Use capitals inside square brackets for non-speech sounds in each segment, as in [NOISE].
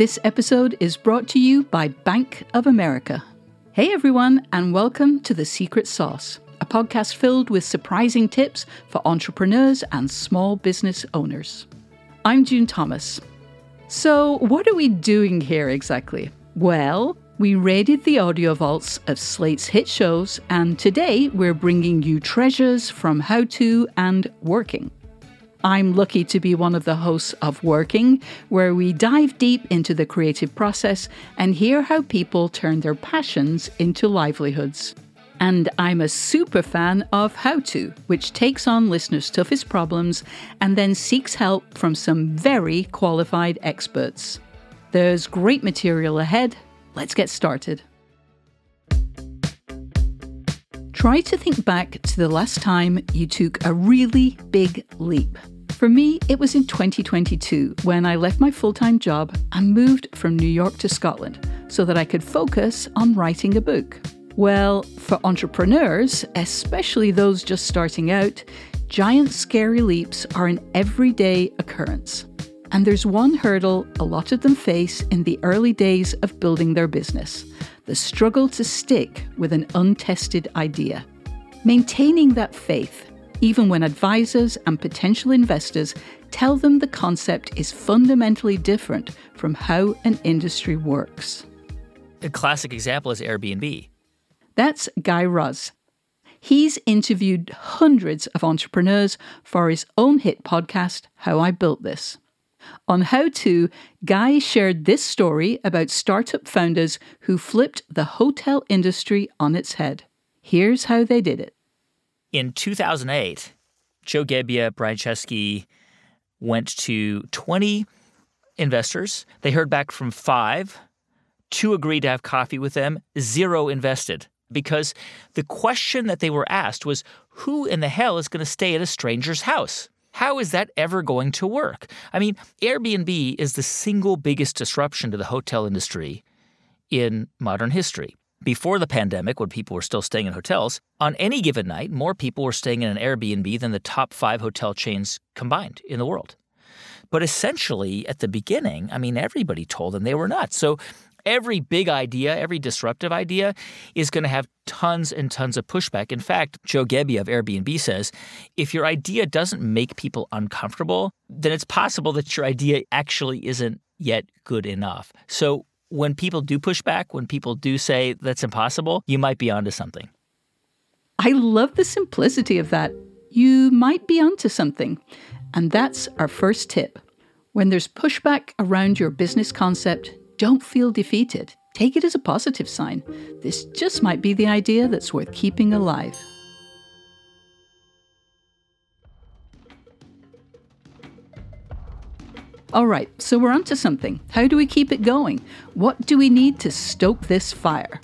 This episode is brought to you by Bank of America. Hey everyone, and welcome to The Secret Sauce, a podcast filled with surprising tips for entrepreneurs and small business owners. I'm June Thomas. So, what are we doing here exactly? Well, we raided the audio vaults of Slate's hit shows, and today we're bringing you treasures from How To and Working. I'm lucky to be one of the hosts of Working, where we dive deep into the creative process and hear how people turn their passions into livelihoods. And I'm a super fan of How To, which takes on listeners' toughest problems and then seeks help from some very qualified experts. There's great material ahead. Let's get started. Try to think back to the last time you took a really big leap. For me, it was in 2022 when I left my full time job and moved from New York to Scotland so that I could focus on writing a book. Well, for entrepreneurs, especially those just starting out, giant scary leaps are an everyday occurrence. And there's one hurdle a lot of them face in the early days of building their business the struggle to stick with an untested idea. Maintaining that faith, even when advisors and potential investors tell them the concept is fundamentally different from how an industry works. A classic example is Airbnb. That's Guy Raz. He's interviewed hundreds of entrepreneurs for his own hit podcast, How I Built This. On How To, Guy shared this story about startup founders who flipped the hotel industry on its head. Here's how they did it. In 2008, Joe Gebbia, Brian Chesky went to 20 investors. They heard back from five. Two agreed to have coffee with them, zero invested. Because the question that they were asked was who in the hell is going to stay at a stranger's house? How is that ever going to work? I mean, Airbnb is the single biggest disruption to the hotel industry in modern history. Before the pandemic, when people were still staying in hotels, on any given night, more people were staying in an Airbnb than the top five hotel chains combined in the world. But essentially, at the beginning, I mean, everybody told them they were nuts. So every big idea, every disruptive idea is going to have tons and tons of pushback. In fact, Joe Gebbia of Airbnb says if your idea doesn't make people uncomfortable, then it's possible that your idea actually isn't yet good enough. So when people do push back, when people do say that's impossible, you might be onto something. I love the simplicity of that. You might be onto something. And that's our first tip. When there's pushback around your business concept, don't feel defeated. Take it as a positive sign. This just might be the idea that's worth keeping alive. All right, so we're onto something. How do we keep it going? What do we need to stoke this fire?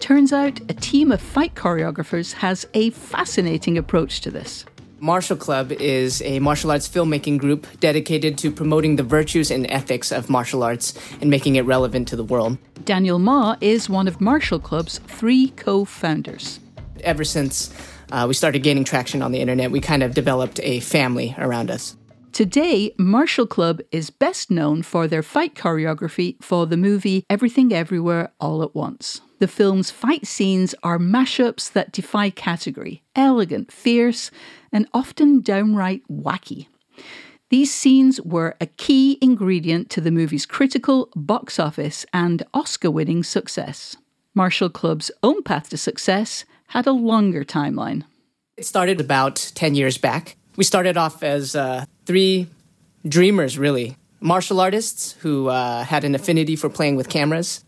Turns out a team of fight choreographers has a fascinating approach to this. Martial Club is a martial arts filmmaking group dedicated to promoting the virtues and ethics of martial arts and making it relevant to the world. Daniel Mah is one of Martial Club's three co founders. Ever since uh, we started gaining traction on the internet, we kind of developed a family around us. Today, Martial Club is best known for their fight choreography for the movie Everything Everywhere All at Once. The film's fight scenes are mashups that defy category elegant, fierce, and often downright wacky. These scenes were a key ingredient to the movie's critical, box office, and Oscar winning success. Martial Club's own path to success had a longer timeline. It started about 10 years back. We started off as uh, three dreamers, really. Martial artists who uh, had an affinity for playing with cameras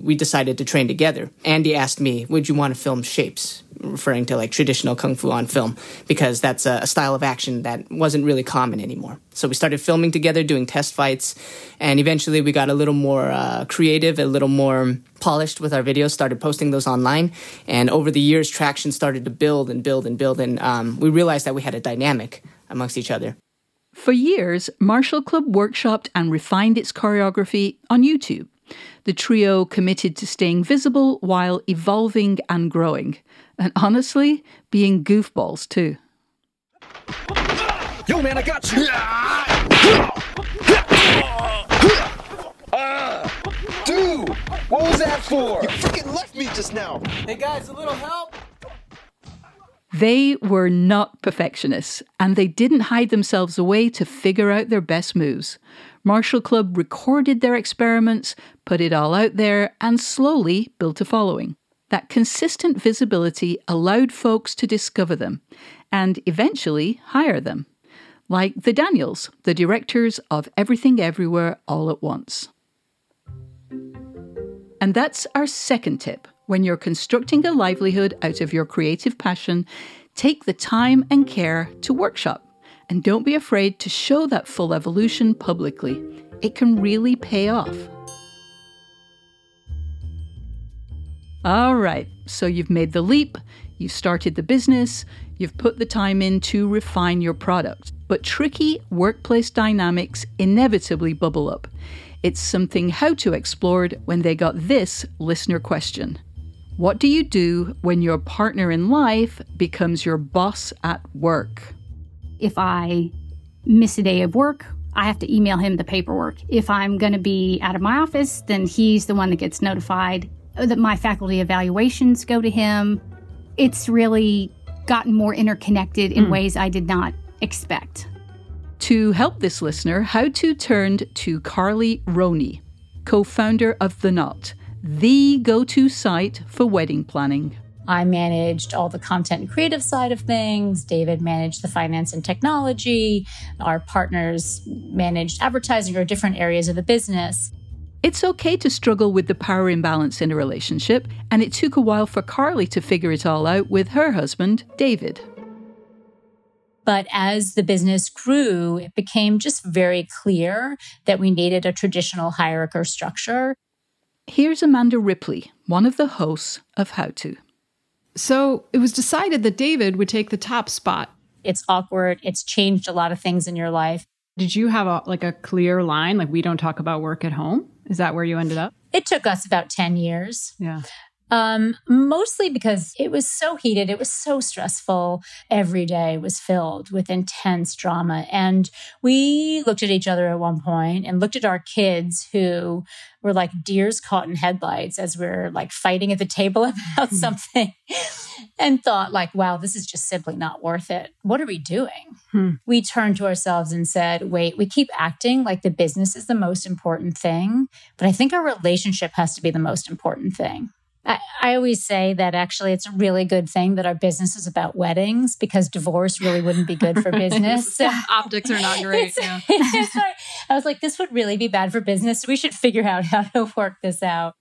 we decided to train together. Andy asked me, Would you want to film shapes? Referring to like traditional kung fu on film, because that's a, a, style of action that wasn't really common anymore. So we started filming together, doing test fights, and eventually we got a little more uh, creative, a little more polished with our videos, started posting those online. And over the years, traction started to build and build and build, and um, we realized that we had a dynamic amongst each other. For years, Martial Club workshopped and refined its choreography on YouTube. The trio committed to staying visible while evolving and growing, and honestly, being goofballs too. Yo, man, I got you! Uh, dude, what was that for? You freaking left me just now! Hey, guys, a little help? They were not perfectionists, and they didn't hide themselves away to figure out their best moves. Martial Club recorded their experiments, put it all out there, and slowly built a following. That consistent visibility allowed folks to discover them and eventually hire them, like the Daniels, the directors of Everything Everywhere All at Once. And that's our second tip. When you're constructing a livelihood out of your creative passion, take the time and care to workshop. And don't be afraid to show that full evolution publicly. It can really pay off. All right, so you've made the leap, you've started the business, you've put the time in to refine your product. But tricky workplace dynamics inevitably bubble up. It's something how to explored when they got this listener question. What do you do when your partner in life becomes your boss at work? If I miss a day of work, I have to email him the paperwork. If I'm going to be out of my office, then he's the one that gets notified that my faculty evaluations go to him. It's really gotten more interconnected in mm. ways I did not expect. To help this listener, How To turned to Carly Roney, co founder of The Knot the go to site for wedding planning. I managed all the content and creative side of things. David managed the finance and technology. Our partners managed advertising or different areas of the business. It's okay to struggle with the power imbalance in a relationship, and it took a while for Carly to figure it all out with her husband, David. But as the business grew, it became just very clear that we needed a traditional hierarchy structure. Here's Amanda Ripley, one of the hosts of How To. So it was decided that David would take the top spot. It's awkward. It's changed a lot of things in your life. Did you have a like a clear line like we don't talk about work at home? Is that where you ended up? It took us about 10 years. Yeah. Um, mostly because it was so heated, it was so stressful. Every day was filled with intense drama. And we looked at each other at one point and looked at our kids who were like deers caught in headlights as we are like fighting at the table [LAUGHS] about mm. something and thought like, wow, this is just simply not worth it. What are we doing? Hmm. We turned to ourselves and said, wait, we keep acting like the business is the most important thing, but I think our relationship has to be the most important thing. I, I, always say that actually it's a really good thing that our business is about weddings because divorce really wouldn't be good for [LAUGHS] business. [LAUGHS] Optics are not great. Yeah. [LAUGHS] I was like, this would really be bad for business. We should figure out how to work this out.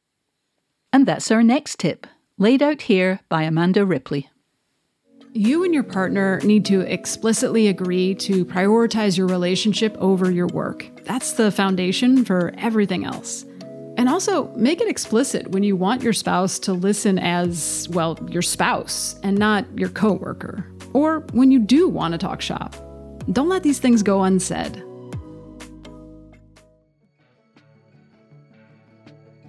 And that's our next tip, laid out here by Amanda Ripley. You and your partner need to explicitly agree to prioritize your relationship over your work. That's the foundation for everything else. And also make it explicit when you want your spouse to listen as, well, your spouse and not your coworker. Or when you do want to talk shop. Don't let these things go unsaid.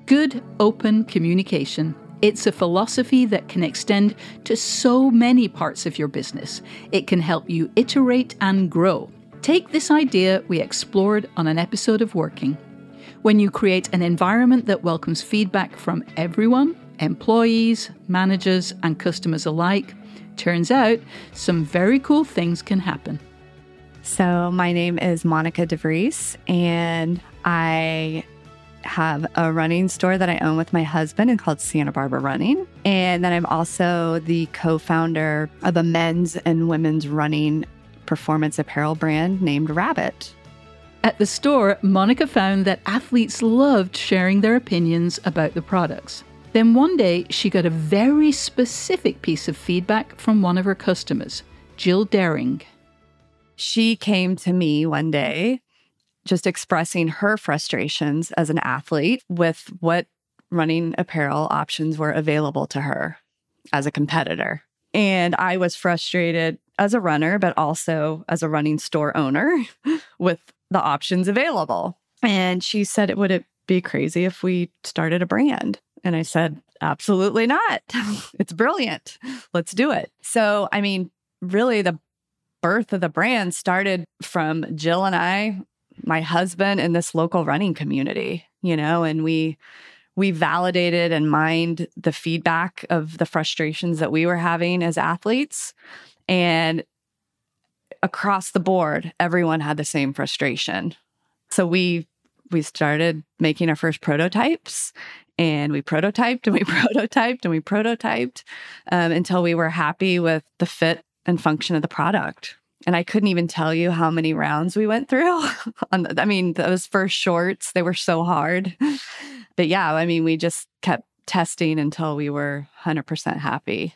Good open communication. It's a philosophy that can extend to so many parts of your business. It can help you iterate and grow. Take this idea we explored on an episode of Working. When you create an environment that welcomes feedback from everyone, employees, managers, and customers alike, turns out some very cool things can happen. So, my name is Monica DeVries, and I have a running store that I own with my husband and called Santa Barbara Running. And then I'm also the co founder of a men's and women's running performance apparel brand named Rabbit. At the store, Monica found that athletes loved sharing their opinions about the products. Then one day, she got a very specific piece of feedback from one of her customers, Jill Daring. She came to me one day just expressing her frustrations as an athlete with what running apparel options were available to her as a competitor. And I was frustrated as a runner, but also as a running store owner [LAUGHS] with the options available. And she said, would it be crazy if we started a brand? And I said, absolutely not. [LAUGHS] it's brilliant. Let's do it. So, I mean, really, the birth of the brand started from Jill and I, my husband, and this local running community, you know, and we we validated and mined the feedback of the frustrations that we were having as athletes. And across the board, everyone had the same frustration. So we we started making our first prototypes and we prototyped and we [LAUGHS] prototyped and we prototyped um, until we were happy with the fit and function of the product. And I couldn't even tell you how many rounds we went through. [LAUGHS] on I mean, those first shorts, they were so hard. but yeah, I mean, we just kept testing until we were 100% happy.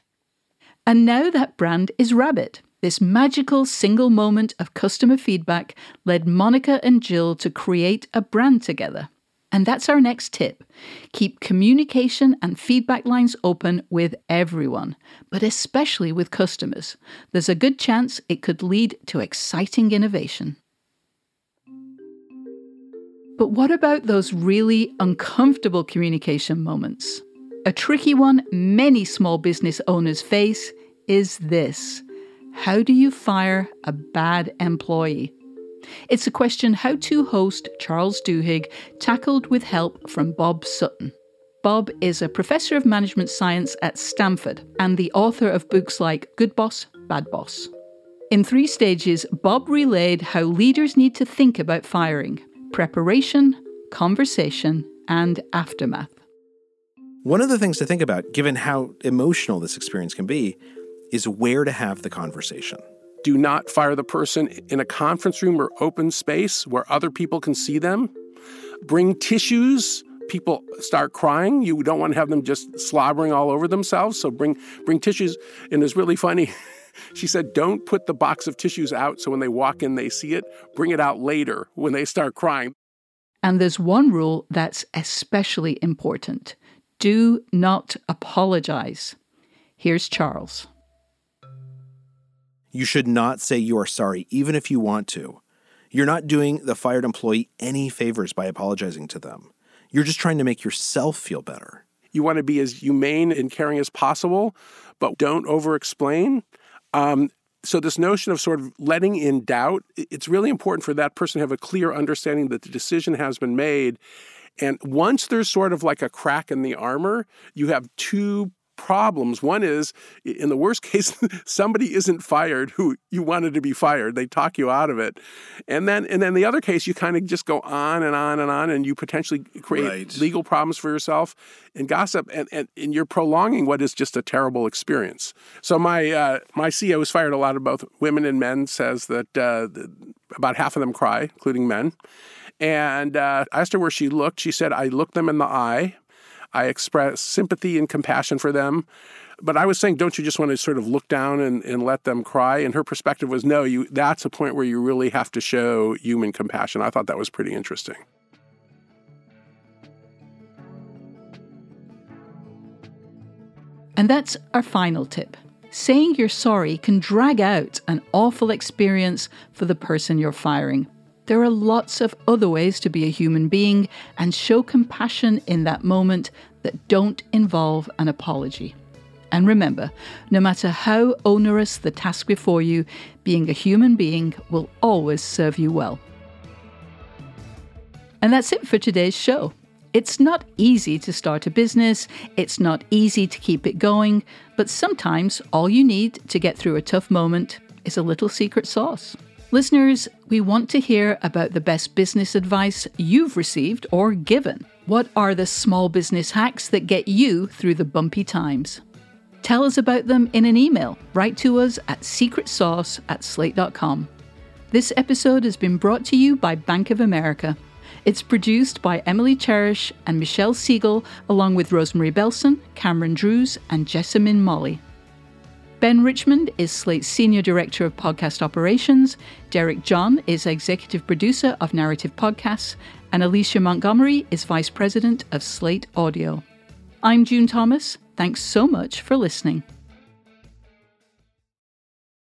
And now that brand is Rabbit. This magical single moment of customer feedback led Monica and Jill to create a brand together. And that's our next tip. Keep communication and feedback lines open with everyone, but especially with customers. There's a good chance it could lead to exciting innovation. But what about those really uncomfortable communication moments? A tricky one many small business owners face is this How do you fire a bad employee? It's a question How To host Charles Duhigg tackled with help from Bob Sutton. Bob is a professor of management science at Stanford and the author of books like Good Boss, Bad Boss. In three stages, Bob relayed how leaders need to think about firing preparation, conversation, and aftermath. One of the things to think about, given how emotional this experience can be, is where to have the conversation. Do not fire the person in a conference room or open space where other people can see them. Bring tissues. People start crying. You don't want to have them just slobbering all over themselves. So bring bring tissues. And it's really funny. [LAUGHS] She said, Don't put the box of tissues out so when they walk in, they see it. Bring it out later when they start crying. And there's one rule that's especially important do not apologize. Here's Charles. You should not say you are sorry, even if you want to. You're not doing the fired employee any favors by apologizing to them. You're just trying to make yourself feel better. You want to be as humane and caring as possible, but don't over explain. Um, so, this notion of sort of letting in doubt, it's really important for that person to have a clear understanding that the decision has been made. And once there's sort of like a crack in the armor, you have two problems. One is, in the worst [LAUGHS] case, somebody isn't fired who you wanted to be fired. They talk you out of it, and then and then the other case, you kind of just go on and on and on, and you potentially create right. legal problems for yourself and gossip, and, and, and you're prolonging what is just a terrible experience. So my uh, my CEO has fired a lot of both women and men. Says that uh, about half of them cry, including men. And uh, I asked her where she looked. She said, I looked them in the eye I express sympathy and compassion for them. But I was saying, don't you just want to sort of look down and, and let them cry? And her perspective was, no, you that's a point where you really have to show human compassion. I thought that was pretty interesting. And that's our final tip. Saying you're sorry can drag out an awful experience for the person you're firing. There are lots of other ways to be a human being and show compassion in that moment that don't involve an apology. And remember, no matter how onerous the task before you, being a human being will always serve you well. And that's it for today's show. It's not easy to start a business, it's not easy to keep it going, but sometimes all you need to get through a tough moment is a little secret sauce. Listeners, we want to hear about the best business advice you've received or given. What are the small business hacks that get you through the bumpy times? Tell us about them in an email. Write to us at secretsauce at slate.com. This episode has been brought to you by Bank of America. It's produced by Emily Charash and Michele Siegel, along with Rosemary Belson, Cameron Drews, and Jessamine Molli. Ben Richmond is Slate's Senior Director of Podcast Operations, Derek John is Executive Producer of Narrative Podcasts, and Alicia Montgomery is Vice President of Slate Audio. I'm June Thomas. Thanks so much for listening.